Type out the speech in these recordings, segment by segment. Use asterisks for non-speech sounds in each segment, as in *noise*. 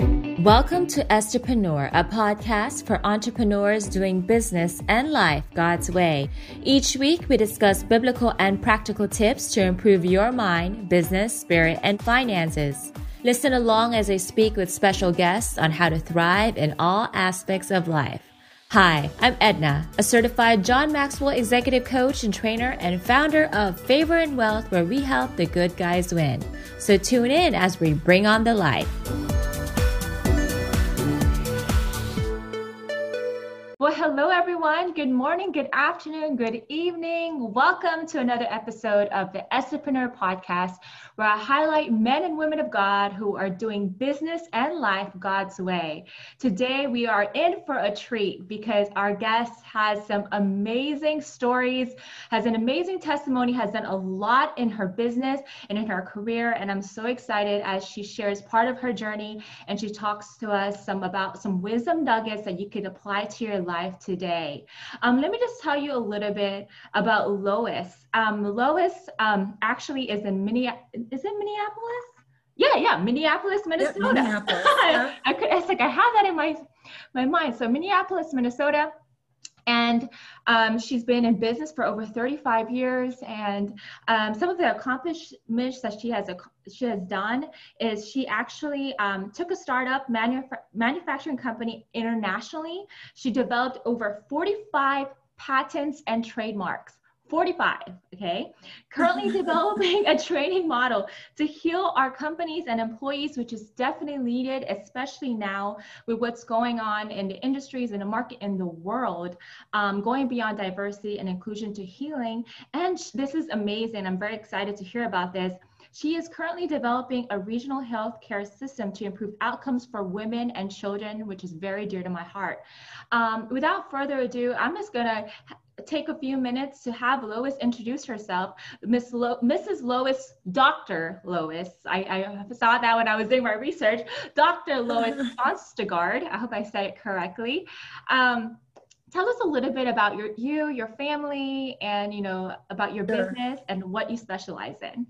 Welcome to Estherpreneur, a podcast for entrepreneurs doing business and life God's way. Each week, we discuss biblical and practical tips to improve your mind, business, spirit, and finances. Listen along as I speak with special guests on how to thrive in all aspects of life. Hi, I'm Edna, a certified John Maxwell executive coach and trainer and founder of Favor and Wealth, where we help the good guys win. So tune in as we bring on the light. Hello, everyone. Good morning, good afternoon, good evening. Welcome to another episode of the Estherpreneur Podcast, where I highlight men and women of God who are doing business and life God's way. Today, we are in for a treat because our guest has some amazing stories, has an amazing testimony, has done a lot in her business and in her career. And I'm so excited as she shares part of her journey and she talks to us some about some wisdom nuggets that you could apply to your life today. Um, let me just tell you a little bit about Lois. Um, Lois um, actually is in Minneapolis. Is it Minneapolis? Yeah, yeah, Minneapolis, Minnesota. Yep, *laughs* Minneapolis. I, I, could, it's like, I have that in my my mind. So Minneapolis, Minnesota. And um, she's been in business for over 35 years. And um, some of the accomplishments that she has she has done is she actually um, took a startup manuf- manufacturing company internationally. She developed over 45 patents and trademarks. 45, okay? *laughs* Currently developing a training model to heal our companies and employees, which is definitely needed, especially now with what's going on in the industries and the market in the world, um, going beyond diversity and inclusion to healing. And this is amazing. I'm very excited to hear about this. She is currently developing a regional health care system to improve outcomes for women and children, which is very dear to my heart. Um, without further ado, I'm just gonna take a few minutes to have Lois introduce herself. Miss Lo- Mrs. Lois, Dr. Lois, I, I, saw that when I was doing my research, Dr. Lois *laughs* Sonstegard. I hope I said it correctly. Um, tell us a little bit about your you, your family, and you know about your sure. business and what you specialize in.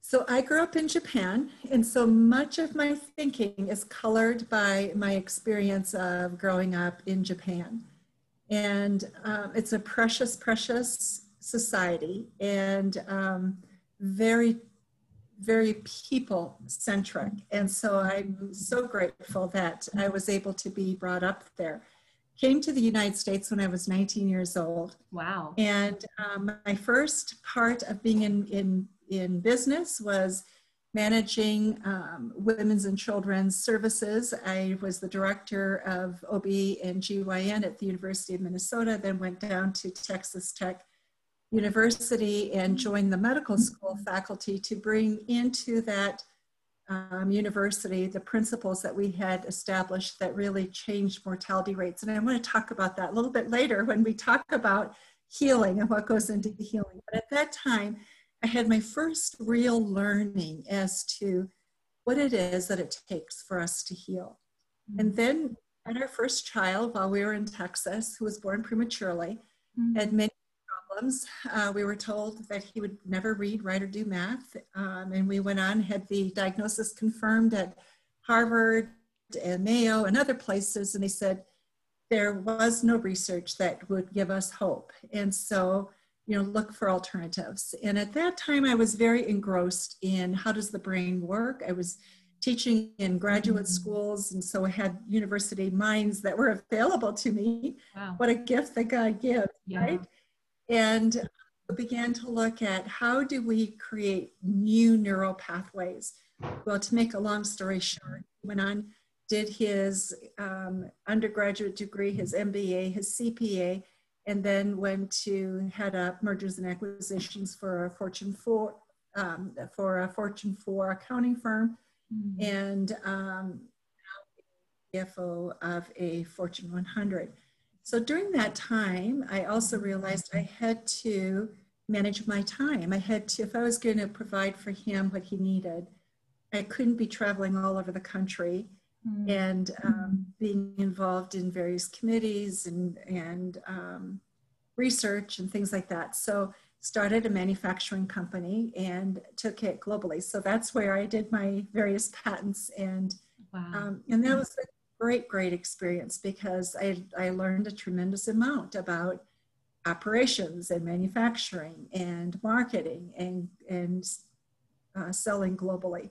So I grew up in Japan, and so much of my thinking is colored by my experience of growing up in Japan. And um, it's a precious, precious society and um, very, very people centric. And so I'm so grateful that I was able to be brought up there. Came to the United States when I was 19 years old. Wow. And um, my first part of being in, in, in business was managing um, women's and children's services. I was the director of OB and GYN at the University of Minnesota, then went down to Texas Tech University and joined the medical school faculty to bring into that um, university the principles that we had established that really changed mortality rates. And I want to talk about that a little bit later when we talk about healing and what goes into the healing. But at that time, I had my first real learning as to what it is that it takes for us to heal. Mm-hmm. And then had our first child while we were in Texas, who was born prematurely, mm-hmm. had many problems. Uh, we were told that he would never read, write, or do math. Um, and we went on, had the diagnosis confirmed at Harvard and Mayo and other places. And they said there was no research that would give us hope. And so you know, look for alternatives. And at that time, I was very engrossed in how does the brain work. I was teaching in graduate mm-hmm. schools, and so I had university minds that were *laughs* available to me. Wow. What a gift that God gives, yeah. right? And began to look at how do we create new neural pathways. Well, to make a long story short, he went on, did his um, undergraduate degree, his MBA, his CPA, and then went to head up mergers and acquisitions for a Fortune 4 um, for a Fortune 4 accounting firm mm-hmm. and um, CFO of a Fortune 100. So during that time, I also realized I had to manage my time. I had to, if I was going to provide for him what he needed, I couldn't be traveling all over the country mm-hmm. and um, being involved in various committees and, and um, research and things like that. So started a manufacturing company and took it globally. So that's where I did my various patents and Wow. Um, and that was a great, great experience because I, I learned a tremendous amount about operations and manufacturing and marketing and, and uh, selling globally.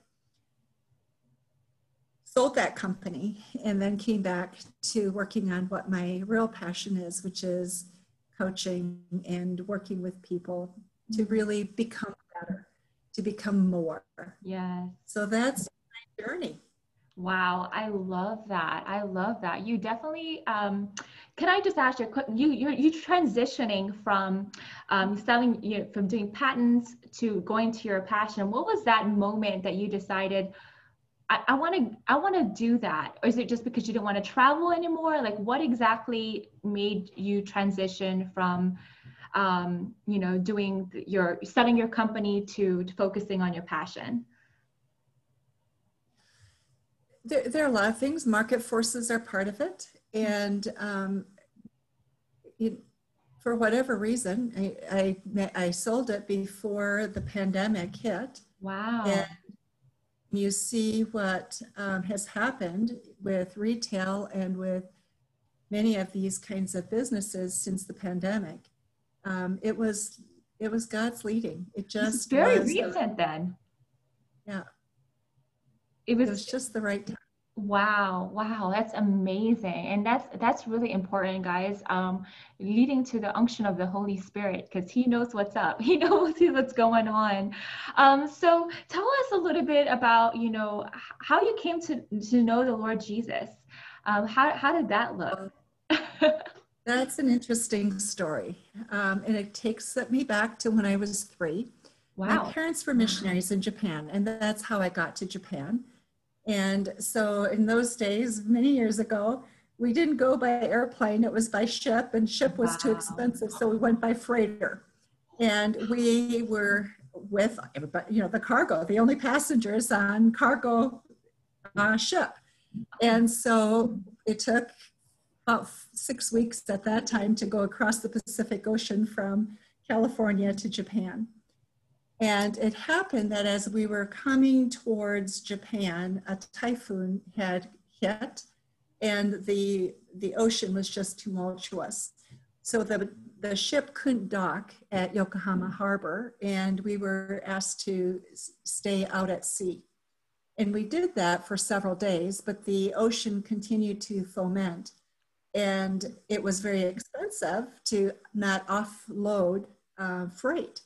Sold that company and then came back to working on what my real passion is, which is coaching and working with people to mm-hmm. really become better, to become more. Yeah. So that's my journey. Wow, I love that. I love that. You definitely. Um, can I just ask you a quick? You you you transitioning from um, selling you know, from doing patents to going to your passion. What was that moment that you decided? I want to I want to do that, or is it just because you don't want to travel anymore? Like, what exactly made you transition from, um, you know, doing your setting your company to, to focusing on your passion? there, there, are a lot of things. Market forces are part of it. And um, it, for whatever reason, I, I, I, sold it before the pandemic hit. Wow. And you see what um, has happened with retail and with many of these kinds of businesses since the pandemic. Um, it was it was God's leading. It just it's very recent then. Yeah. It was, it was just the right time. Wow, wow, that's amazing. And that's that's really important, guys. Um, leading to the unction of the Holy Spirit, because he knows what's up. *laughs* He knows *laughs* what's going on. Um, so tell us a little bit about, you know, how you came to, to know the Lord Jesus. Um, how, how did that look? that's an interesting story. Um, and it takes me back to when I was three. Wow. My parents were missionaries in Japan, and that's how I got to Japan. And so in those days, many years ago, we didn't go by airplane, it was by ship, and ship was wow. too expensive, so we went by freighter. And we were with everybody, you know, the cargo, the only passengers on cargo uh, ship. And so it took about six weeks at that time to go across the Pacific Ocean from California to Japan. And it happened that as we were coming towards Japan, a typhoon had hit and the, the ocean was just tumultuous. So the, the ship couldn't dock at Yokohama Harbor and we were asked to stay out at sea. And we did that for several days, but the ocean continued to foment and it was very expensive to not offload uh, freight.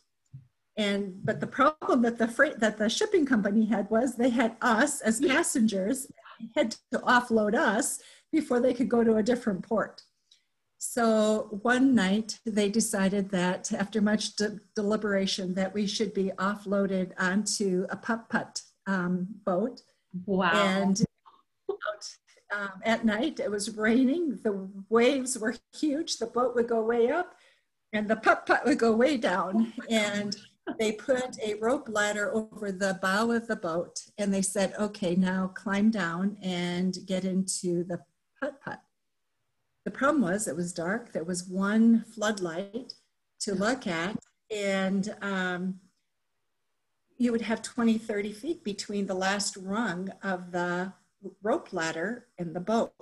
And but the problem that the freight that the shipping company had was they had us as passengers had to offload us before they could go to a different port. So one night they decided that after much de- deliberation that we should be offloaded onto a putt putt um, boat. Wow. And um, at night it was raining. The waves were huge. The boat would go way up, and the putt putt would go way down. And they put a rope ladder over the bow of the boat and they said, okay, now climb down and get into the putt putt. The problem was it was dark. There was one floodlight to look at, and um, you would have 20, 30 feet between the last rung of the rope ladder and the boat.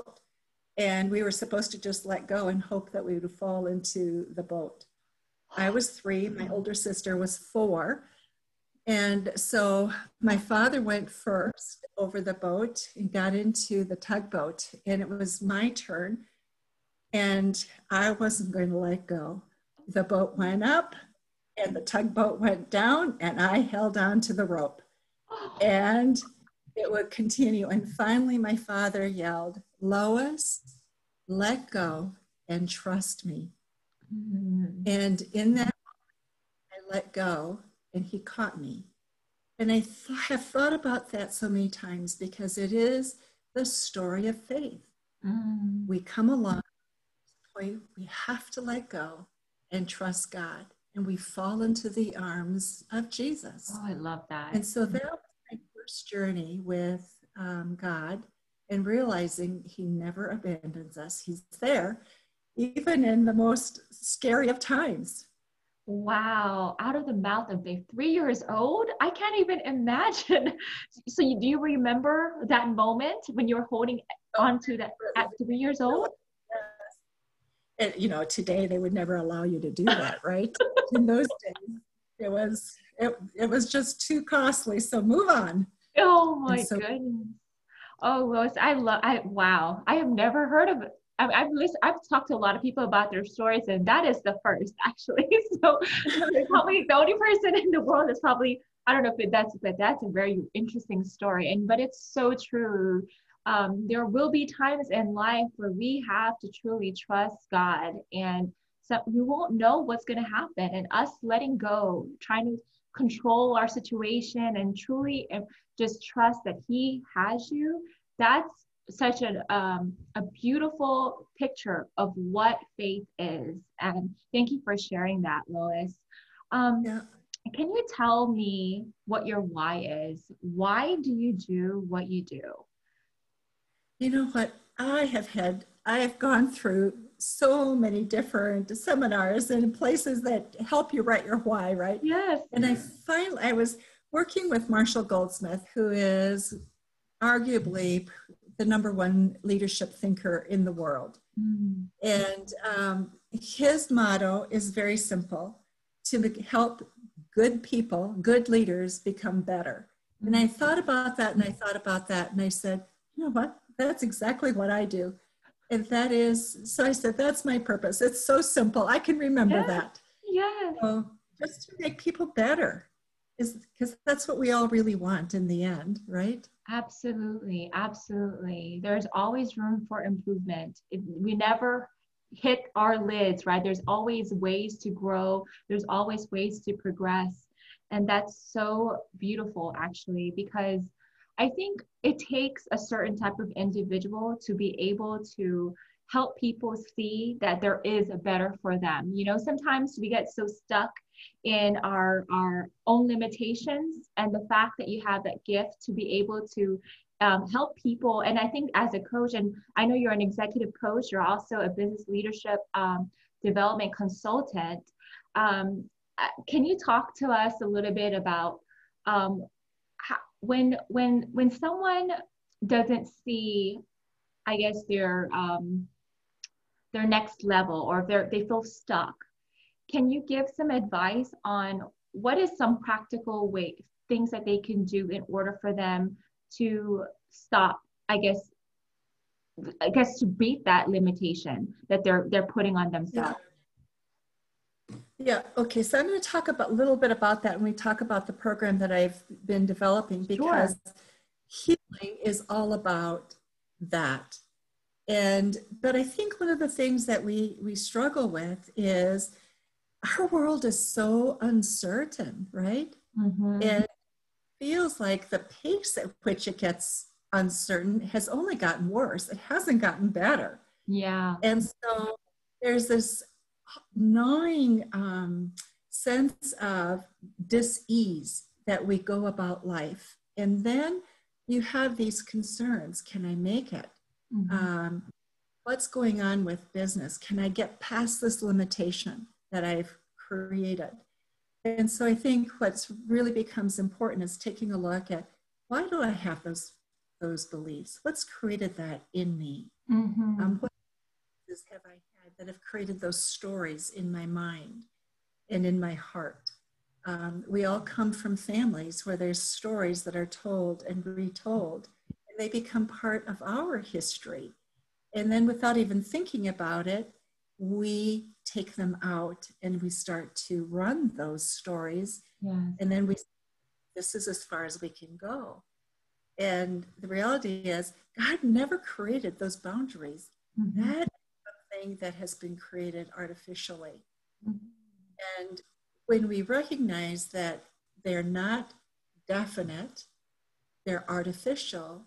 And we were supposed to just let go and hope that we would fall into the boat. I was three, my older sister was four. And so my father went first over the boat and got into the tugboat, and it was my turn. And I wasn't going to let go. The boat went up, and the tugboat went down, and I held on to the rope. And it would continue. And finally, my father yelled, Lois, let go and trust me. Mm-hmm. And in that, I let go and he caught me. And I th- have thought about that so many times because it is the story of faith. Mm. We come along, we, we have to let go and trust God, and we fall into the arms of Jesus. Oh, I love that. And so that was my first journey with um, God and realizing He never abandons us, He's there even in the most scary of times. Wow, out of the mouth of the three years old? I can't even imagine. *laughs* So, you, do you remember that moment when you were holding onto that at three years old? And, you know, today they would never allow you to do that, *laughs* right? In those days, it was it, it was just too costly. So move on. Oh my so, goodness. Oh, Lois, I love. I wow. I have never heard of it. I've, I've listened, I've talked to a lot of people about their stories, and that is the first *laughs* actually. so *laughs* probably the only person in the world is probably I don't know if that's but that's a very interesting story, and but it's so true. Um, there will be times in life where we have to truly trust God, and so we won't know what's going to happen, and us letting go, trying to control our situation, and truly just trust that He has you. That's such a, um, a beautiful picture of what faith is. And thank you for sharing that, Lois. Um, yeah. Can you tell me what your why is? Why do you do what you do? You know what? I have had, I have gone through so many different seminars and places that help you write your why, right? Yes. And I finally, I was working with Marshall Goldsmith, who is arguably the number one leadership thinker in the world. Mm. And um, his motto is very simple to help good people, good leaders become better. And I thought about that and I thought about that and I said, you know what? That's exactly what I do. And that is, so I said, that's my purpose. It's so simple. I can remember yeah. that. Yeah. So just to make people better is because that's what we all really want in the end, right? Absolutely, absolutely. There's always room for improvement. It, we never hit our lids, right? There's always ways to grow, there's always ways to progress. And that's so beautiful, actually, because I think it takes a certain type of individual to be able to help people see that there is a better for them. You know, sometimes we get so stuck in our our own limitations and the fact that you have that gift to be able to um, help people and i think as a coach and i know you're an executive coach you're also a business leadership um, development consultant um, uh, can you talk to us a little bit about um, how, when when when someone doesn't see i guess their um, their next level or if they're they feel stuck. Can you give some advice on what is some practical way things that they can do in order for them to stop i guess i guess to beat that limitation that they're they're putting on themselves? Yeah. yeah. Okay. So i'm going to talk about a little bit about that when we talk about the program that i've been developing because sure. healing is all about that and but i think one of the things that we we struggle with is our world is so uncertain, right? Mm-hmm. It feels like the pace at which it gets uncertain has only gotten worse. It hasn't gotten better. Yeah. And so there's this gnawing um, sense of dis-ease that we go about life. And then you have these concerns. Can I make it? Mm-hmm. Um, what's going on with business? Can I get past this limitation? that I've created. And so I think what's really becomes important is taking a look at why do I have those those beliefs? What's created that in me? Mm-hmm. Um, what have I had that have created those stories in my mind and in my heart? Um, we all come from families where there's stories that are told and retold, they become part of our history. And then, without even thinking about it, we take them out and we start to run those stories. And then we, this is as far as we can go. And the reality is, God never created those boundaries. Mm-hmm. That is something that has been created artificially. Mm-hmm. And when we recognize that they're not definite, they're artificial,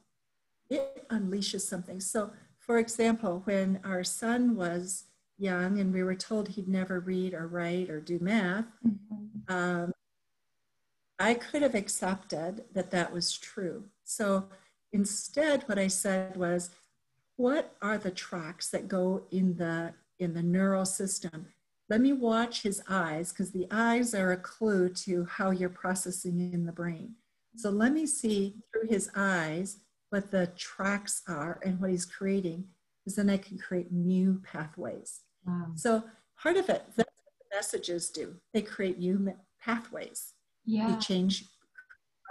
it unleashes something. So, for example, when our son was young and we were told he'd never read or write or do math, mm-hmm. um, I could have accepted that that was true. So instead, what I said was, what are the tracks that go in the in the neural system? let me watch his eyes because the eyes are a clue to how you're processing in the brain. So let me see through his eyes what the tracks are and what he's creating, because then I can create new pathways. Wow. So part of it, that's what the messages do. They create new pathways. Yeah. You change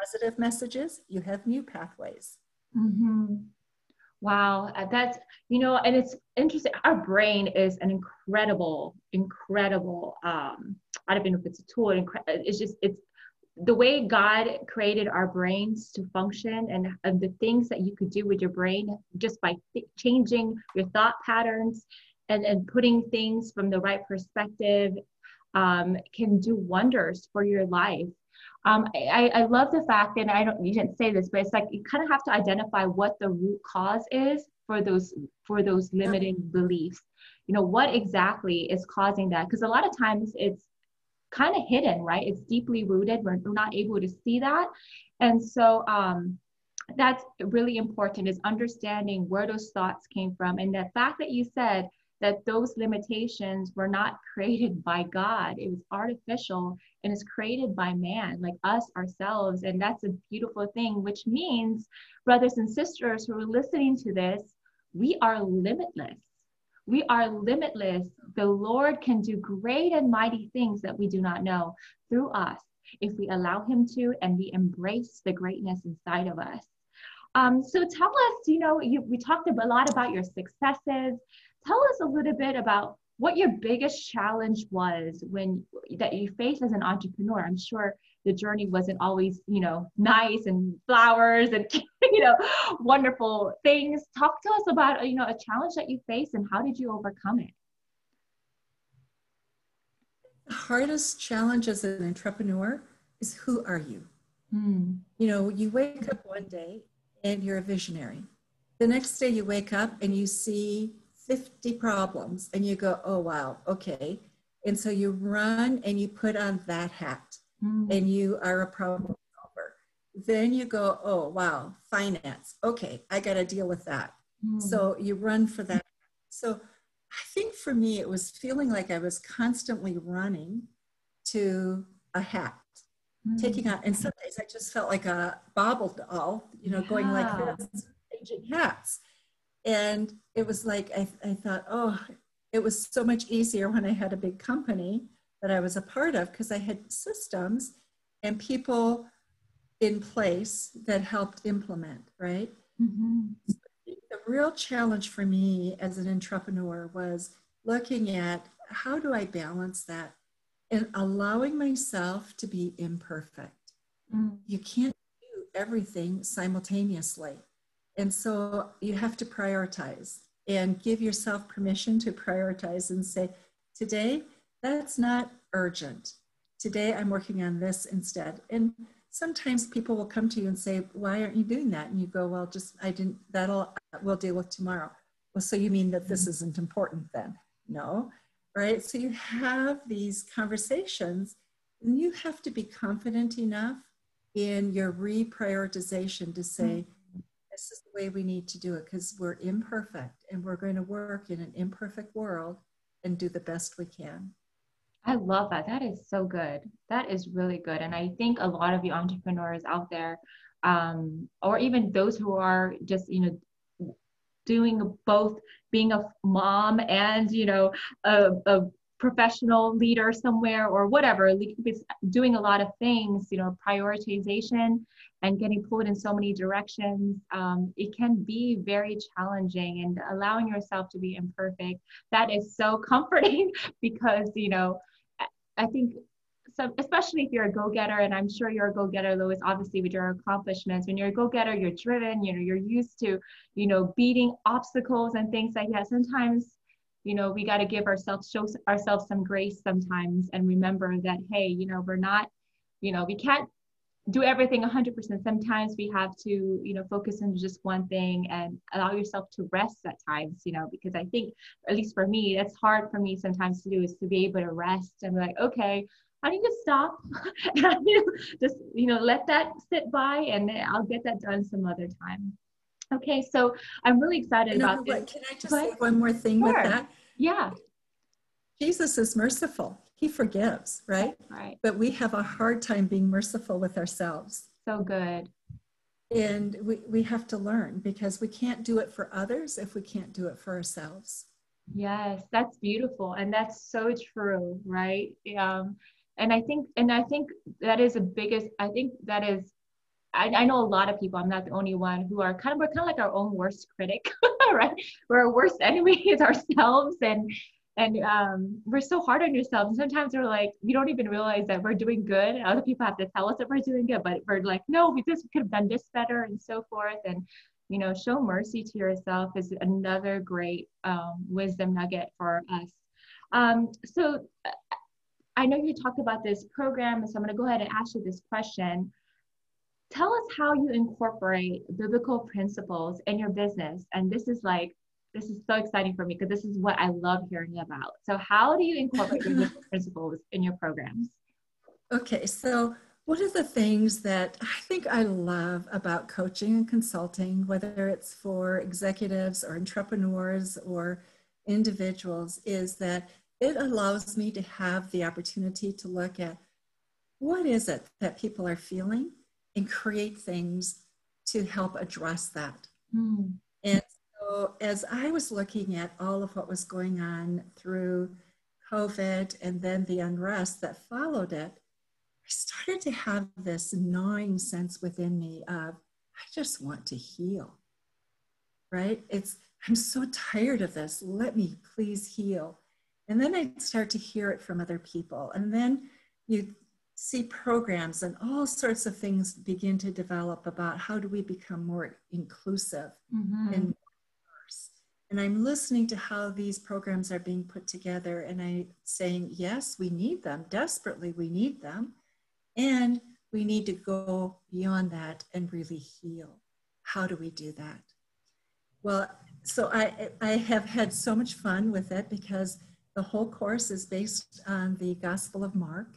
positive messages, you have new pathways. Mm-hmm. Wow, uh, that's you know, and it's interesting. Our brain is an incredible, incredible. Um, I don't know if it's a tool. It's just it's the way God created our brains to function, and, and the things that you could do with your brain just by th- changing your thought patterns and and putting things from the right perspective um, can do wonders for your life. Um, I, I love the fact, that I don't, you didn't say this, but it's like you kind of have to identify what the root cause is for those for those limiting beliefs. You know, what exactly is causing that? Because a lot of times it's kind of hidden, right? It's deeply rooted. We're, we're not able to see that, and so um, that's really important is understanding where those thoughts came from, and the fact that you said that those limitations were not *laughs* created by God. It was artificial and is created by man, like us ourselves. And that's a beautiful thing, which means, brothers and sisters who are listening to this, we are limitless. We are limitless. The Lord can do great and mighty things that we do not know through us if we allow Him to and we embrace the greatness inside of us. Um, so tell us, you know, you, we talked a lot about your successes, tell us a little bit about what your biggest challenge was when that you faced as an entrepreneur i'm sure the journey wasn't always you know nice and flowers and *laughs* you know wonderful things. Talk to us about you know a challenge that you faced and how did you overcome it? The hardest challenge as an entrepreneur is who are you? Hmm. you know you wake up one day and you're a visionary. The next day you wake up and you see 50 problems and you go, oh, wow, okay. And so you run and you put on that hat mm. and you are a problem solver. Then you go, oh, wow, finance. Okay, I got to deal with that. Mm. So you run for that. So I think for me, it was feeling like I was constantly running to a hat, mm. taking on, and some days I just felt like a bobble doll, you know, yeah. going like this, changing hats. And it was like, I, I thought, oh, it was so much easier when I had a big company that I was a part of because I had systems and people in place that helped implement, right? Mm-hmm. So the real challenge for me as an entrepreneur was looking at how do I balance that and allowing myself to be imperfect. Mm. You can't do everything simultaneously. And so you have to prioritize and give yourself permission to prioritize and say, today, that's not urgent. Today, I'm working on this instead. And sometimes people will come to you and say, why aren't you doing that? And you go, well, just, I didn't, that'll, we'll deal with tomorrow. Well, so you mean that this mm-hmm. isn't important then? No, right? So you have these conversations and you have to be confident enough in your reprioritization to say, mm-hmm. this is the way we need to do it because we're imperfect and we're going to work in an imperfect world and do the best we can. I love that. That is so good. That is really good. And I think a lot of you entrepreneurs out there, um, or even those who are just, you know, doing both being a mom and, you know, a, a professional leader somewhere or whatever, doing a lot of things, you know, prioritization and getting pulled in so many directions, um, it can be very challenging and allowing yourself to be imperfect. That is so *laughs* comforting because, you know, I think so especially if you're a go-getter and i'm sure you're a go-getter Lois obviously with your accomplishments. When you're a go-getter you're driven you know you're used to you know beating obstacles and things like that. Sometimes you know we got to give ourselves show ourselves some grace sometimes and remember that hey you know we're not you know we can't do everything 100% sometimes we have to you know focus on just one thing and allow yourself to rest at times you know because i think at least for me it's hard for me sometimes to do is to be able to rest and be like okay how do you stop. *laughs* Just you know let that sit by and i'll get that done some other time. Okay so i'm really excited you know, about this. can i just say one more thing sure. with that? Yeah Jesus is merciful. He forgives, right? Right. But we have a hard time being merciful with ourselves. So good. And we, we have to learn because we can't do it for others if we can't do it for ourselves. Yes, that's beautiful. And that's so true, right? Um, and I think, and I think that is the biggest, I think that is, I, I know a lot of people, I'm not the only one who are kind of, we're kind of like our own worst critic, *laughs* right? We're our worst enemy is ourselves. And, and um, we're so hard on yourselves. Sometimes we're like, we don't even realize that we're doing good. Other people have to tell us that we're doing good, but we're like, no, we just could have done this better and so forth. And you know, show mercy to yourself is another great um, wisdom nugget for us. Um, so I know you talked about this program, so I'm going to go ahead and ask you this question. Tell us how you incorporate biblical principles in your business. And this is like, this is so exciting for me because this is what I love hearing about. So, how do you incorporate biblical *laughs* principles in your programs? Okay, so one of the things that I think I love about coaching and consulting, whether it's for executives or entrepreneurs or individuals, is that it allows me to have the opportunity to look at what is it that people are feeling and create things to help address that. Mm. So, as I was looking at all of what was going on through COVID and then the unrest that followed it, I started to have this gnawing sense within me of, I just want to heal, right? It's, I'm so tired of this. Let me please heal. And then I start to hear it from other people. And then you see programs and all sorts of things begin to develop about how do we become more inclusive mm-hmm. and. And I'm listening to how these programs are being put together and I'm saying, yes, we need them. Desperately, we need them. And we need to go beyond that and really heal. How do we do that? Well, so I, I have had so much fun with it because the whole course is based on the Gospel of Mark,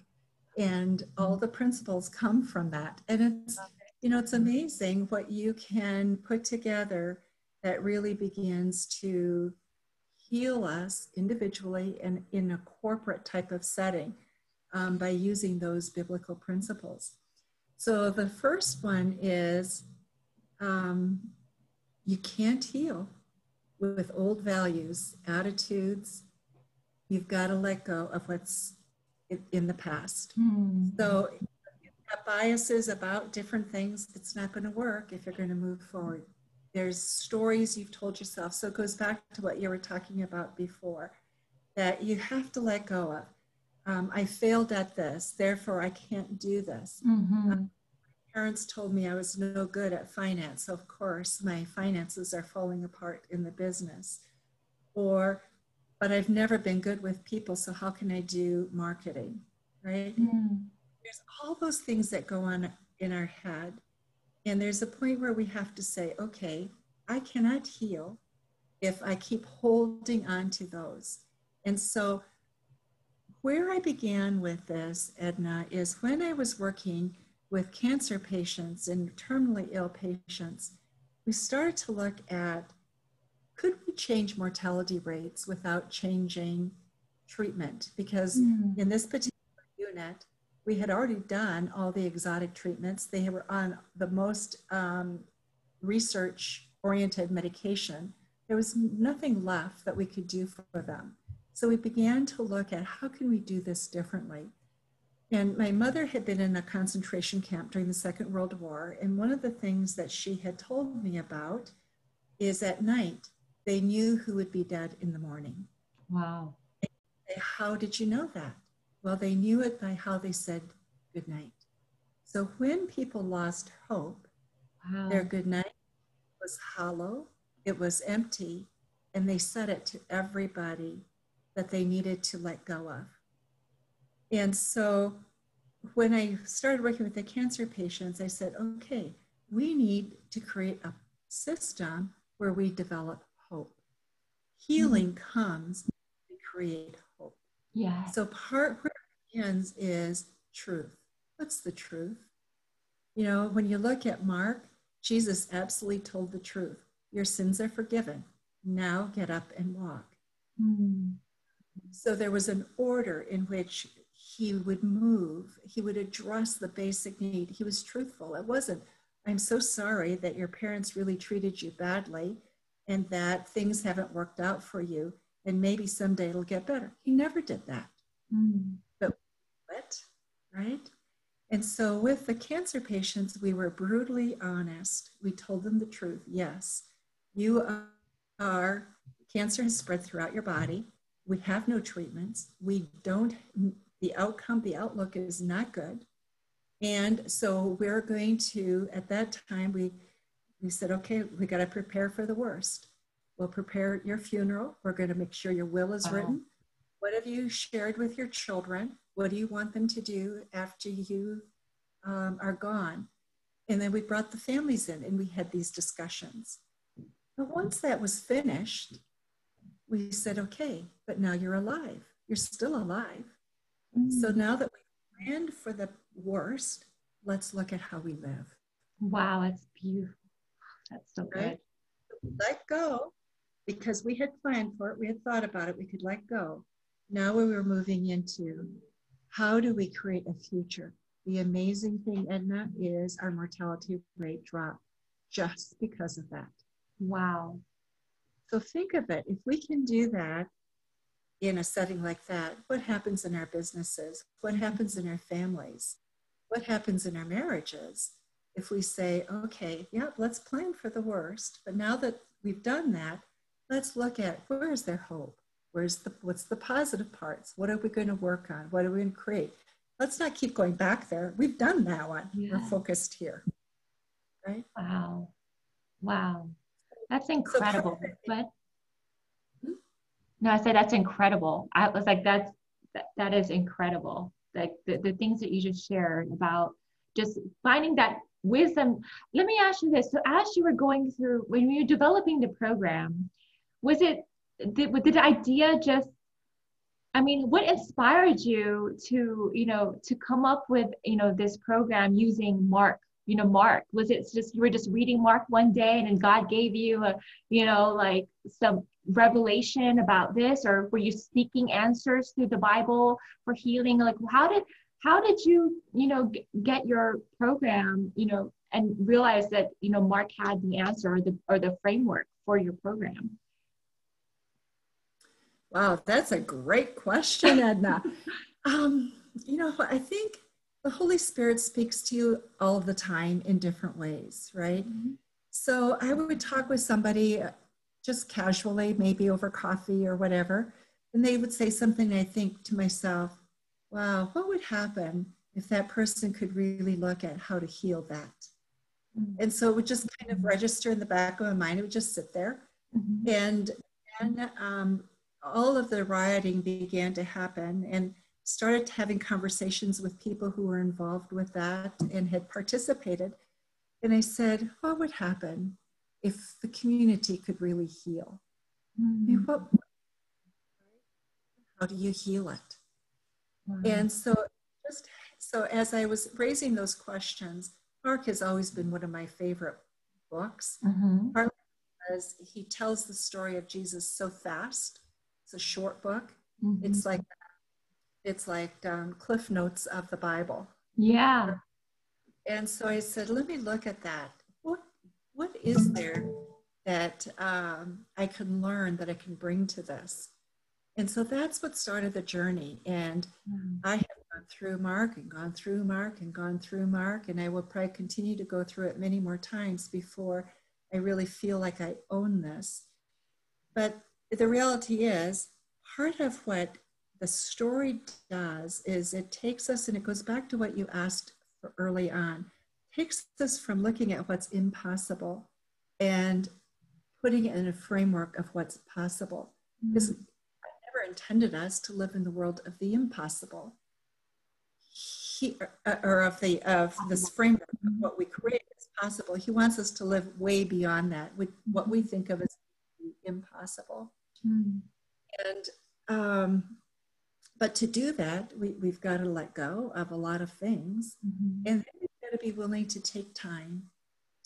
and all the principles come from that. And it's, you know, it's amazing what you can put together that really begins to heal us individually and in a corporate type of setting um, by using those biblical principles. So the first one is um, you can't heal with old values, attitudes. You've got to let go of what's in the past. Mm. So biases about different things, it's not going to work if you're going to move forward. There's stories you've told yourself. So it goes back to what you were talking about before that you have to let go of um, I failed at this, therefore I can't do this. Mm-hmm. Um, parents told me I was no good at finance. So of course, my finances are falling apart in the business. Or, but I've never been good with people, so how can I do marketing? Right? Mm. There's all those things that go on in our head. And there's a point where we have to say, okay, I cannot heal if I keep holding on to those. And so where I began with this, Edna, is when I was working with cancer patients and terminally ill patients, we started to look at could we change mortality rates without changing treatment? Because mm. in this particular unit, we had already done all the exotic treatments. They were on the most um, research oriented medication. There was nothing left that we could do for them. So we began to look at how can we do this differently. And my mother had been in a concentration camp during the Second World War. And one of the things that she had told me about is at night, they knew who would be dead in the morning. Wow. How did you know that? Well, they knew it by how they said good night. So when people lost hope, wow. their good night was hollow, it was empty, and they said it to everybody that they needed to let go of. And so when I started working with the cancer patients, I said, okay, we need to create a system where we develop hope. Healing mm-hmm. comes to create hope. Yeah. So part where begins is truth. What's the truth? You know, when you look at Mark, Jesus absolutely told the truth. Your sins are forgiven. Now get up and walk. Mm So there was an order in which he would move, he would address the basic need. He was truthful. It wasn't, I'm so sorry that your parents really treated you badly and that things haven't worked out for you and maybe someday it'll get better. He never did that. Mm. Right? And so with the cancer patients, we were brutally honest. We told them the truth. Yes, you are, cancer has spread throughout your body. We have no treatments. We don't, the outcome, the outlook is not good. And so we're going to, at that time, we, we said, okay, we got to prepare for the worst. We'll prepare your funeral. We're going to make sure your will is written. What have you shared with your children? What do you want them to do after you um, are gone? And then we brought the families in and we had these discussions. But once that was finished, we said, okay, but now you're alive. You're still alive. Mm. So now that we planned for the worst, let's look at how we live. Wow, that's beautiful. That's so right? good. Let go because we had planned for it, we had thought about it, we could let go. Now we were moving into how do we create a future? The amazing thing, Edna, is our mortality rate dropped just because of that. Wow. So think of it. If we can do that in a setting like that, what happens in our businesses? What happens in our families? What happens in our marriages? If we say, okay, yeah, let's plan for the worst, but now that we've done that, let's look at where is there hope? Where's the what's the positive parts? What are we going to work on? What are we going to create? Let's not keep going back there. We've done that one. Yeah. We're focused here. Right? Wow. Wow. That's incredible. So but hmm? no, I said that's incredible. I was like, that's that, that is incredible. Like the, the things that you just shared about just finding that wisdom. Let me ask you this. So as you were going through when you were developing the program, was it did, did the idea just I mean, what inspired you to, you know, to come up with, you know, this program using Mark, you know, Mark? Was it just you were just reading Mark one day and then God gave you a, you know, like some revelation about this, or were you seeking answers through the Bible for healing? Like, how did how did you, you know, get your program, you know, and realize that, you know, Mark had the answer or the or the framework for your program? Wow, that's a great question, Edna. *laughs* um, you know, I think the Holy Spirit speaks to you all the time in different ways, right? Mm-hmm. So I would talk with somebody uh, just casually, maybe over coffee or whatever, and they would say something. I think to myself, wow, what would happen if that person could really look at how to heal that? Mm-hmm. And so it would just kind of register in the back of my mind. It would just sit there. Mm-hmm. And then um, all of the rioting began to happen and started having conversations with people who were involved with that and had participated. And I said, what would happen if the community could really heal? Mm. What, how do you heal it? And so just so as I was raising those questions, Mark has always been one of my favorite books. Mm-hmm. because he tells the story of Jesus so fast it's a short book. Mm-hmm. It's like it's like um, cliff notes of the Bible. Yeah. And so I said, let me look at that. What what is there that um, I can learn that I can bring to this? And so that's what started the journey. And mm. I have gone through Mark and gone through Mark and gone through Mark, and I will probably continue to go through it many more times before I really feel like I own this. But the reality is, part of what the story does is it takes us, and it goes back to what you asked early on, takes us from looking at what's impossible and putting it in a framework of what's possible. Mm-hmm. Because God never intended us to live in the world of the impossible. He, or of the of this framework of what we create as possible. He wants us to live way beyond that, with what we think of as impossible. Mm. And um, but to do that, we, we've got to let go of a lot of things, mm-hmm. and then we've got to be willing to take time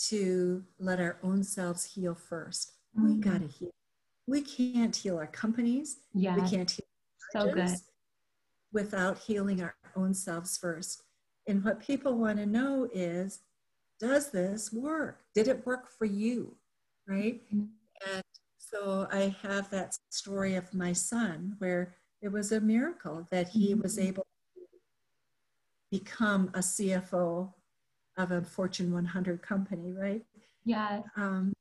to let our own selves heal 1st mm-hmm. We got to heal. We can't heal our companies. Yeah. We can't heal so good. without healing our own selves first. And what people want to know is does this work? Did it work for you? Right? Mm-hmm. And so I have that story of my son where it was a miracle that he mm-hmm. was able to become a CFO of a Fortune 100 company, right? Yeah. Um,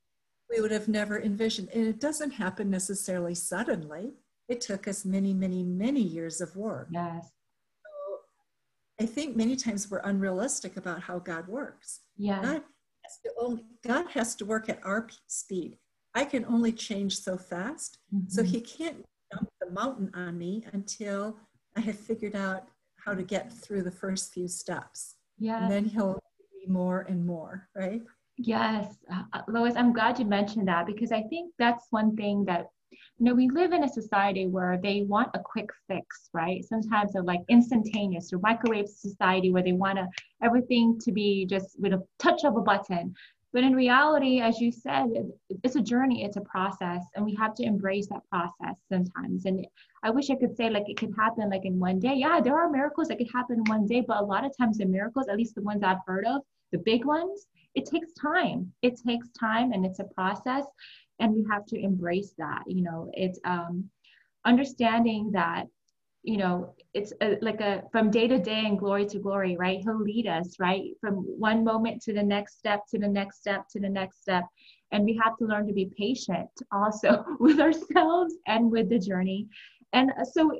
we would have never envisioned. And it doesn't happen necessarily suddenly. It took us many, many, many years of work. Yes. So I think many times we're unrealistic about how God works. Yeah. God has to, only, God has to work at our speed. I can only change so fast. Mm-hmm. So he can't jump the mountain on me until I have figured out how to get through the first few steps. Yeah. And then he'll be more and more, right? Yes, uh, uh, Lois, I'm glad you mentioned that because I think that's one thing that you know we live in a society where they want a quick fix, right? Sometimes they're like instantaneous or microwave society where they want to, everything to be just with a touch of a button. But in reality, as you said, it's a journey, it's a process, and we have to embrace that process sometimes. And I wish I could say like it could happen like in one day. Yeah, there are miracles that could happen in one day, but a lot of times the miracles, at least the ones I've heard of, the big ones, it takes time. It takes time and it's a process. And we have to embrace that. You know, it's um, understanding that, you know, it's a, like a from day to day and glory to glory, right? He'll lead us, right? From one moment to the next step, to the next step, to the next step. And we have to learn to be patient also *laughs* with ourselves and with the journey. And so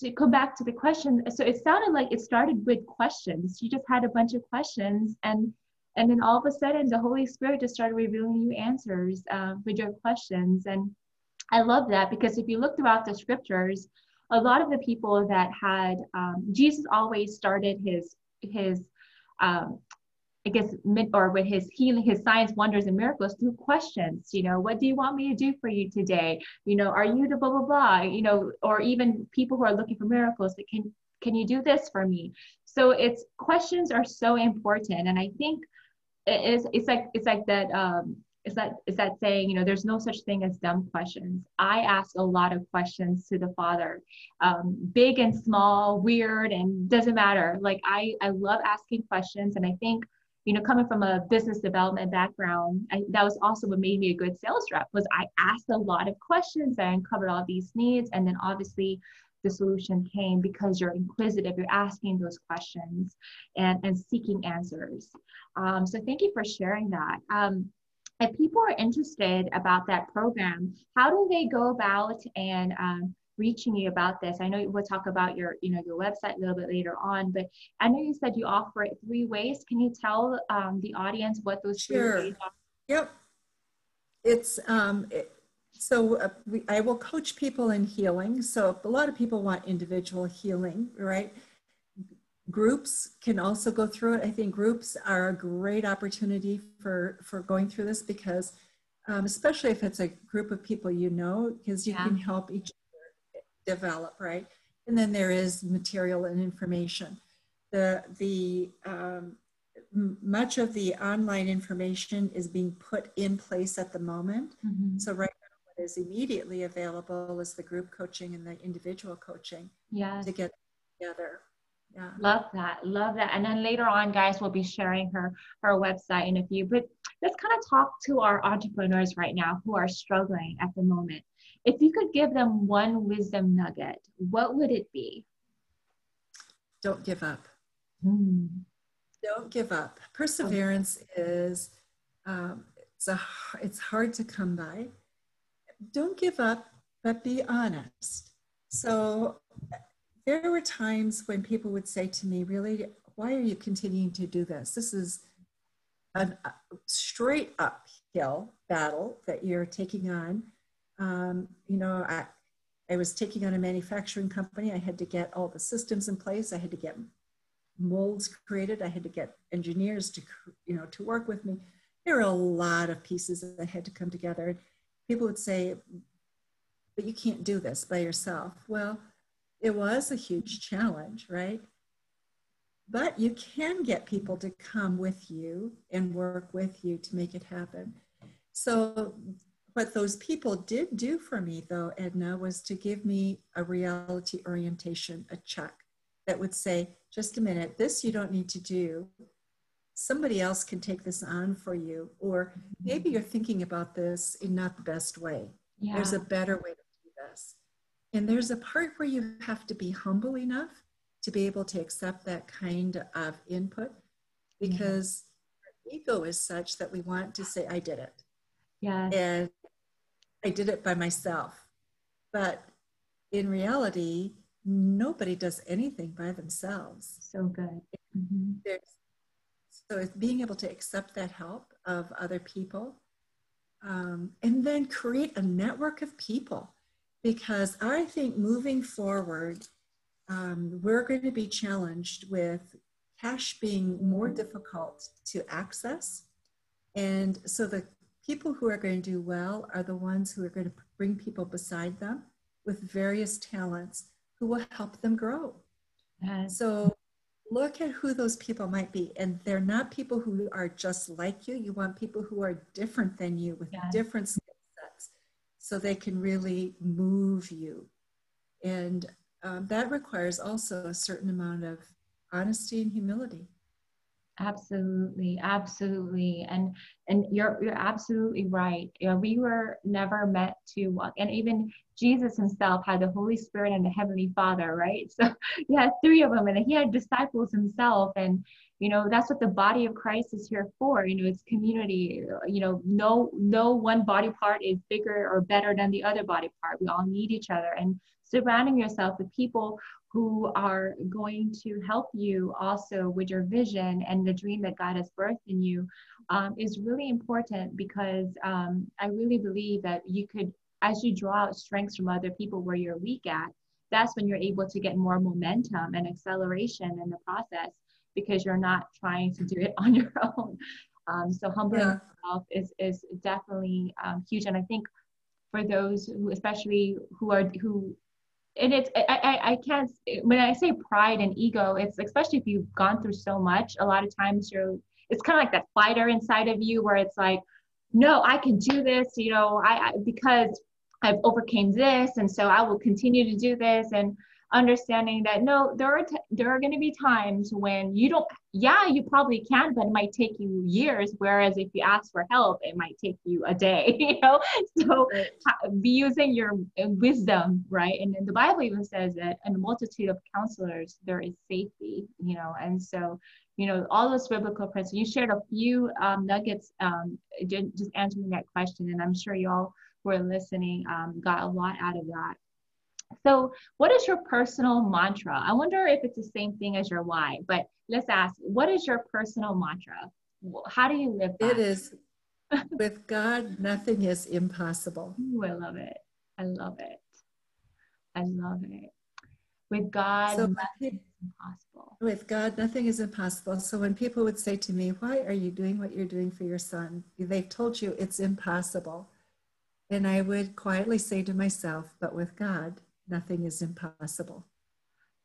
to come back to the question, so it sounded like it started with questions. You just had a bunch of questions and and then all of a sudden the holy spirit just started revealing you answers uh, with your questions and i love that because if you look throughout the scriptures a lot of the people that had um, jesus always started his his um, I guess, mid or with his healing, his signs, wonders, and miracles through questions. You know, what do you want me to do for you today? You know, are you the blah blah blah? You know, or even people who are looking for miracles that can can you do this for me? So it's questions are so important, and I think it's it's like it's like that um is that is that saying you know there's no such thing as dumb questions i ask a lot of questions to the father um, big and small weird and doesn't matter like i i love asking questions and i think you know coming from a business development background I, that was also what made me a good sales rep was i asked a lot of questions i uncovered all these needs and then obviously the solution came because you're inquisitive, you're asking those questions and, and seeking answers. Um, so thank you for sharing that. Um, if people are interested about that program, how do they go about and um, reaching you about this? I know we'll talk about your, you know, your website a little bit later on, but I know you said you offer it three ways. Can you tell um, the audience what those sure. three ways are? Yep. It's um, it, so uh, we, I will coach people in healing. So a lot of people want individual healing, right? Groups can also go through it. I think groups are a great opportunity for, for going through this because um, especially if it's a group of people you know, because you yeah. can help each other develop, right? And then there is material and information. The, the um, much of the online information is being put in place at the moment. Mm-hmm. So right is immediately available is the group coaching and the individual coaching yeah to get together yeah. Love that love that. And then later on guys we'll be sharing her her website in a few but let's kind of talk to our entrepreneurs right now who are struggling at the moment. If you could give them one wisdom nugget what would it be? Don't give up. Mm. don't give up. Perseverance is um, it's a it's hard to come by. Don't give up, but be honest. So there were times when people would say to me, Really, why are you continuing to do this? This is a straight uphill battle that you're taking on. Um, you know, I, I was taking on a manufacturing company. I had to get all the systems in place. I had to get molds created. I had to get engineers to, you know, to work with me. There were a lot of pieces that had to come together people would say, but you can't do this by yourself. Well, it was a huge challenge, right? But you can get people to come with you and work with you to make it happen. So, what those people did do for me, though, Edna, was to give me a reality orientation, a check that would say, just a minute, this you don't need to do. Somebody else can take this on for you. Or mm-hmm. maybe you're thinking about this in not the best way. Yeah. There's a better way to. And there's a part where you have to be humble enough to be able to accept that kind of input because yeah. ego is such that we want to say, I did it. Yeah. And I did it by myself. But in reality, nobody does anything by themselves. So good. Mm-hmm. So it's being able to accept that help of other people um, and then create a network of people. Because I think moving forward, um, we're going to be challenged with cash being more difficult to access. And so the people who are going to do well are the ones who are going to bring people beside them with various talents who will help them grow. Yes. So look at who those people might be. And they're not people who are just like you. You want people who are different than you with yes. different so they can really move you. And um, that requires also a certain amount of honesty and humility. Absolutely, absolutely, and and you're you're absolutely right. You know, we were never meant to walk, and even Jesus himself had the Holy Spirit and the Heavenly Father, right? *laughs* So he had three of them, and he had disciples himself, and you know that's what the body of Christ is here for. You know, it's community. You know, no no one body part is bigger or better than the other body part. We all need each other, and surrounding yourself with people who are going to help you also with your vision and the dream that God has birthed in you um, is really important because um, I really believe that you could, as you draw out strengths from other people where you're weak at, that's when you're able to get more momentum and acceleration in the process because you're not trying to do it *laughs* on your own. Um, so humbling yeah. yourself is is definitely um, huge, and I think for those who, especially who are who and it's I, I, I can't when I say pride and ego, it's especially if you've gone through so much. A lot of times you're it's kind of like that fighter inside of you where it's like, no, I can do this. You know, I, I because I've overcame this, and so I will continue to do this. And understanding that no there are t- there are going to be times when you don't yeah you probably can but it might take you years whereas if you ask for help it might take you a day *laughs* you know? So be using your uh, wisdom right? And the bible even says that in a multitude of counselors there is safety you know? And so you know all those biblical principles you shared a few um, nuggets um, just answering that question and i'm sure y'all who are listening um, got a lot out of that so, what is your personal mantra? I wonder if it's the same thing as your why, but let's ask what is your personal mantra? How do you live that? It is with God, nothing is impossible. Ooh, I love it. I love it. I love it. With God, so nothing is impossible. With God, nothing is impossible. So when people would say to me, Why are you doing what you're doing for your son? They've told you it's impossible. And I would quietly say to myself, But with God, nothing is impossible.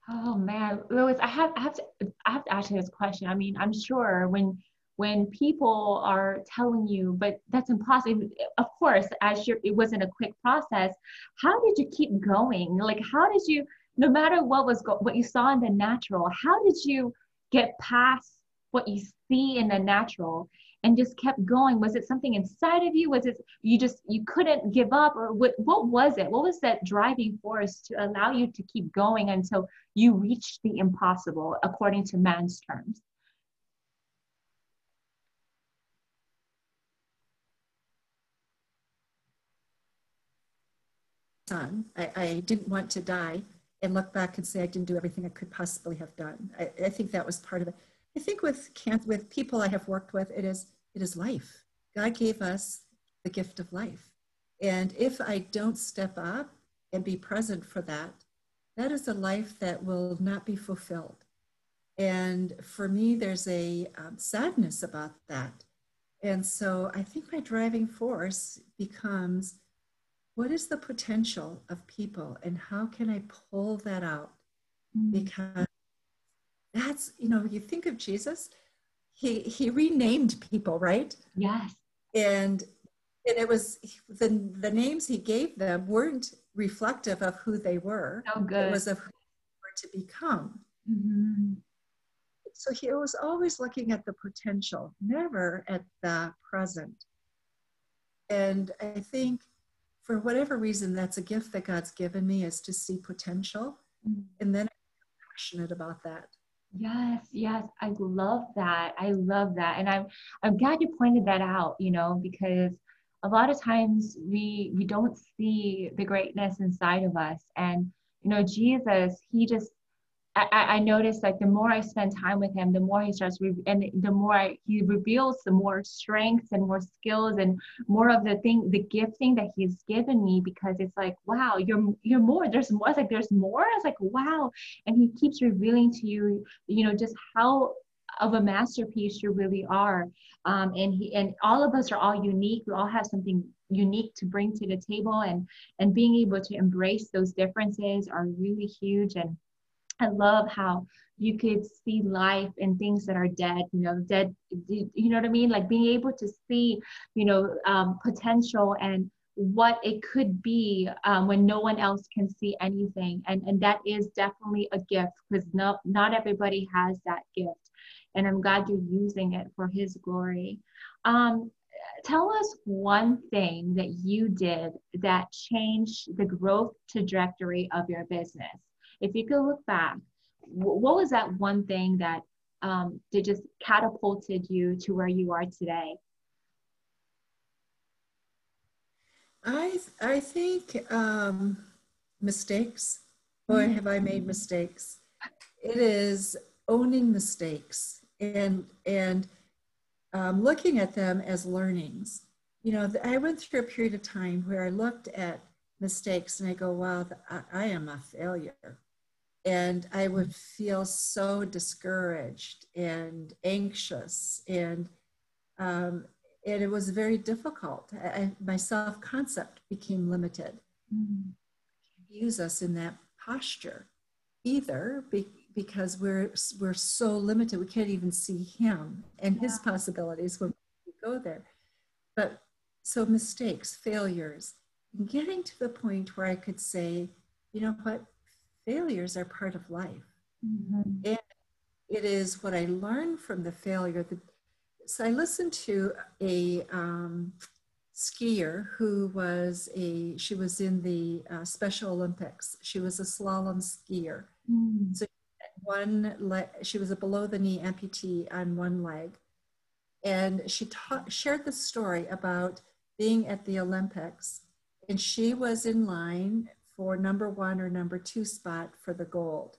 Oh man, Lois, I have I have to I have to ask you this question. I mean, I'm sure when when people are telling you, but that's impossible. Of course, as you it wasn't a quick process. How did you keep going? Like, how did you, no matter what was go, what you saw in the natural, how did you get past what you see in the natural and just kept going. Was it something inside of you? Was it you just you couldn't give up? Or what what was it? What was that driving force to allow you to keep going until you reached the impossible according to man's terms? Son I, I didn't want to die and look back and say i didn't do everything i could possibly have done. I, I think that was part of it I think with can with people I have worked with, it is it is life. God gave us the gift of life, and if I don't step up and be present for that, that is a life that will not be fulfilled. And for me, there's a um, sadness about that. And so I think my driving force becomes what is the potential of people and how can I pull that out? Mm. Because that's you know you think of jesus he he renamed people right yes and and it was the the names he gave them weren't reflective of who they were. Oh, good. It was of who they were to become. Mm-hmm. So he was always looking at the potential, never at the present. And I think for whatever reason, that's a gift that God's given me is to see potential. Mm-hmm. And then I'm passionate about that. Yes, yes, I love that. I love that. And I'm I'm glad you pointed that out, you know, because a lot of times we we don't see the greatness inside of us. And you know, Jesus, he just I, I noticed like the more I spend time with him, the more he starts, re- and the more I, he reveals the more strengths and more skills and more of the thing, the gifting that he's given me. Because it's like, wow, you're you're more. There's more. It's like there's more. It's like wow, and he keeps revealing to you, you know, just how of a masterpiece you really are. Um, and he and all of us are all unique. We all have something unique to bring to the table, and and being able to embrace those differences are really huge and I love how you could see life in things that are dead, you know, dead, you know what I mean? Like being able to see, you know, um, potential and what it could be um, when no one else can see anything. And, and that is definitely a gift because no, not everybody has that gift. And I'm glad you're using it for His glory. Um, tell us one thing that you did that changed the growth trajectory of your business if you could look back, what was that one thing that um, that just catapulted you to where you are today? I I think um, mistakes. Boy, mm-hmm. have I made mistakes. It is owning mistakes and and um, looking at them as learnings. You know, I went through a period of time where I looked at mistakes and I go, "Wow, I, I am a failure." And I would feel so discouraged and anxious, and um, and it was very difficult. I, my self concept became limited. Mm-hmm. Use us in that posture either, be, because we're we're so limited. We can't even see Him and yeah. His possibilities when we go there. But so mistakes, failures, getting to the point where I could say, you know what, failures are part of life. Mm-hmm. And it is what I learned from the failure. That, so I listened to a um, skier who was a, she was in the uh, Special Olympics. She was a slalom skier. Mm. So one leg, she was a below the knee amputee on one leg. And she shared the story about being at the Olympics. And she was in line for number one or number two spot for the gold.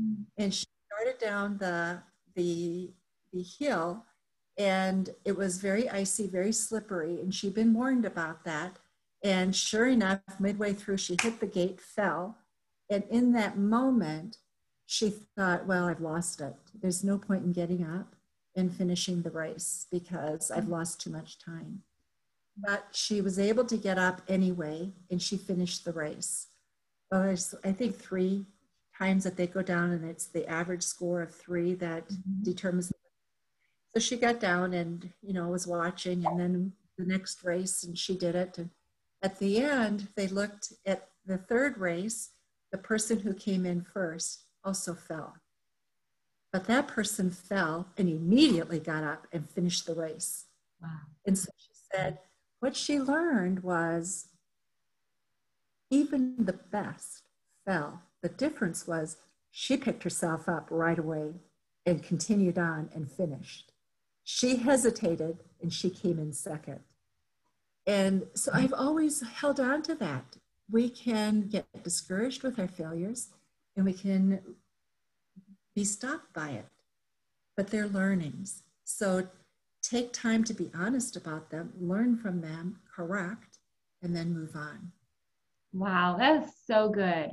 Mm. And she started down the, the, the hill and it was very icy, very slippery. And she'd been warned about that. And sure enough, midway through, she hit the gate, fell. And in that moment, she thought, well, I've lost it. There's no point in getting up and finishing the race because I've mm. lost too much time. But she was able to get up anyway, and she finished the race well, there's, I think, three times that they go down, and it's the average score of three that mm-hmm. determines. So she got down and, you know, was watching, and then the next race, and she did it. And at the end, they looked at the third race, the person who came in first also fell. But that person fell and immediately got up and finished the race. Wow. And so she said, what she learned was even the best fell. The difference was she picked herself up right away and continued on and finished. She hesitated and she came in second. And so I've always held on to that. We can get discouraged with our failures and we can be stopped by it, but they're learnings. So take time to be honest about them, learn from them, correct, and then move on. Wow, that's so good.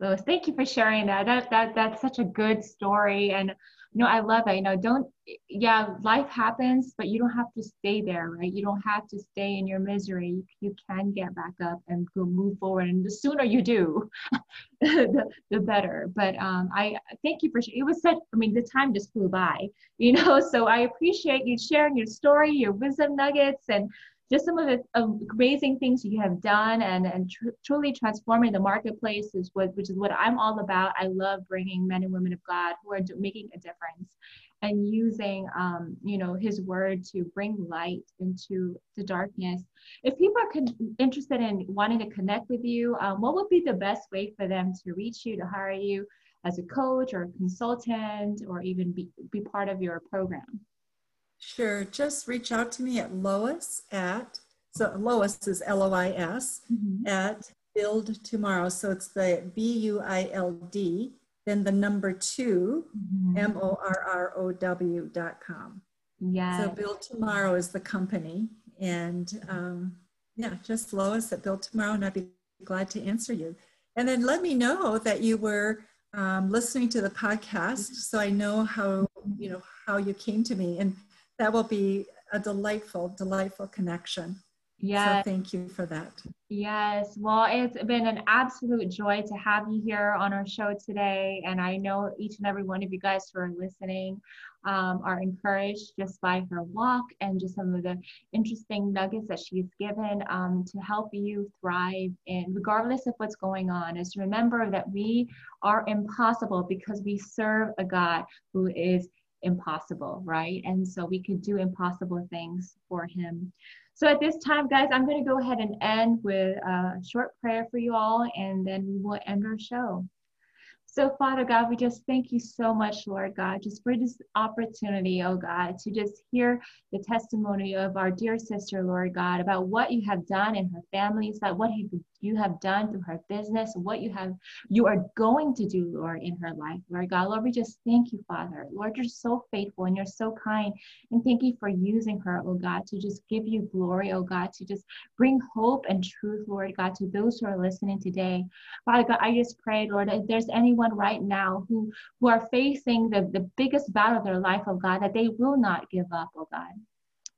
Lois, thank you for sharing that. That that that's such a good story. And you know, I love it. You know, don't yeah, life happens, but you don't have to stay there, right? You don't have to stay in your misery. You, you can get back up and go move forward. And the sooner you do, *laughs* the, the better. But um, I thank you for it was such I mean, the time just flew by, you know. *laughs* So I appreciate you sharing your story, your wisdom nuggets, and just some of the amazing things you have done and, and tr- truly transforming the marketplace is what, which is what I'm all about. I love bringing men and women of God who are making a difference and using, um, you know, his word to bring light into the darkness. If people are con- interested in wanting to connect with you, um, what would be the best way for them to reach you, to hire you as a coach or a consultant, or even be, be part of your program? Sure. Just reach out to me at Lois at, so Lois is L O I S, mm-hmm. at Build2Morrow. So it's the B U I L D, then the number 2 mm-hmm. M O R R O W dot com. Yeah. So Build2Morrow is the company. And um, yeah, just Lois at Build2Morrow, and I'd be glad to answer you. And then let me know that you were um, listening to the podcast so I know how, you know, how you came to me. And that will be a delightful, delightful connection. Yeah. So thank you for that. Yes. Well, it's been an absolute joy to have you here on our show today. And I know each and every one of you guys who are listening um, are encouraged just by her walk and just some of the interesting nuggets that she's given um, to help you thrive in regardless of what's going on. Is remember that we are impossible because we serve a God who is impossible, right? And so we could do impossible things for him. So at this time, guys, I'm going to go ahead and end with a short prayer for you all, and then we will end our show. So, Father God, we just thank you so much, Lord God, just for this opportunity, oh God, to just hear the testimony of our dear sister, Lord God, about what you have done in her family, about what you have done through her business, what you have you are going to do, Lord, in her life, Lord God. Lord, we just thank you, Father. Lord, you're so faithful and you're so kind. And thank you for using her, oh God, to just give you glory, oh God, to just bring hope and truth, Lord God, to those who are listening today. Father God, I just pray, Lord, if there's anyone right now who, who are facing the, the biggest battle of their life, oh God, that they will not give up, oh God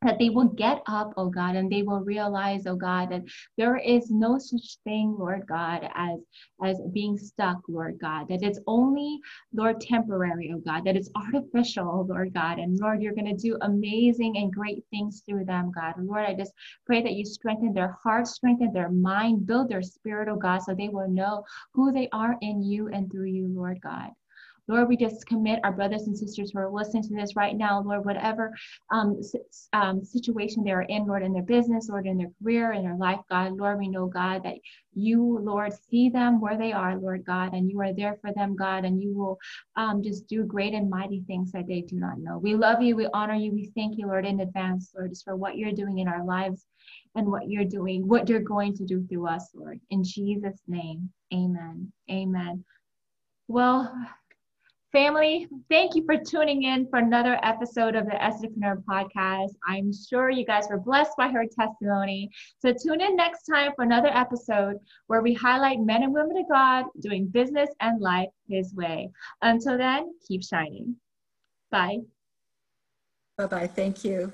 that they will get up, oh God, and they will realize, oh God, that there is no such thing, Lord God, as as being stuck, Lord God, that it's only, Lord, temporary, oh God, that it's artificial, Lord God, and Lord, you're going to do amazing and great things through them, God. Lord, I just pray that you strengthen their heart, strengthen their mind, build their spirit, oh God, so they will know who they are in you and through you, Lord God. Lord, we just commit our brothers and sisters who are listening to this right now, Lord, whatever um, um, situation they are in, Lord, in their business, Lord, in their career, in their life, God, Lord, we know, God, that you, Lord, see them where they are, Lord God, and you are there for them, God, and you will um, just do great and mighty things that they do not know. We love you, we honor you, we thank you, Lord, in advance, Lord, just for what you're doing in our lives and what you're doing, what you're going to do through us, Lord. In Jesus' name, amen. Amen. Well, Family, thank you for tuning in for another episode of the Estherpreneur podcast. I'm sure you guys were blessed by her testimony. So tune in next time for another episode where we highlight men and women of God doing business and life His way. Until then, keep shining. Bye. Bye bye. Thank you.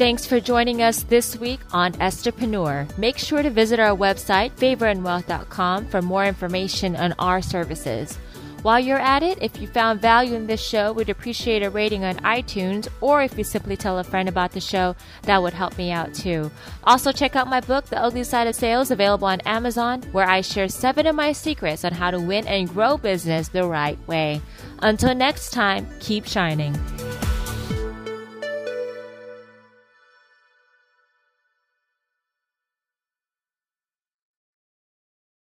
Thanks for joining us this week on Estherpreneur. Make sure to visit our website, favorandwealth.com, for more information on our services. While you're at it, if you found value in this show, we'd appreciate a rating on iTunes, or if you simply tell a friend about the show, that would help me out too. Also, check out my book, The Ugly Side of Sales, available on Amazon, where I share seven of my secrets on how to win and grow business the right way. Until next time, keep shining.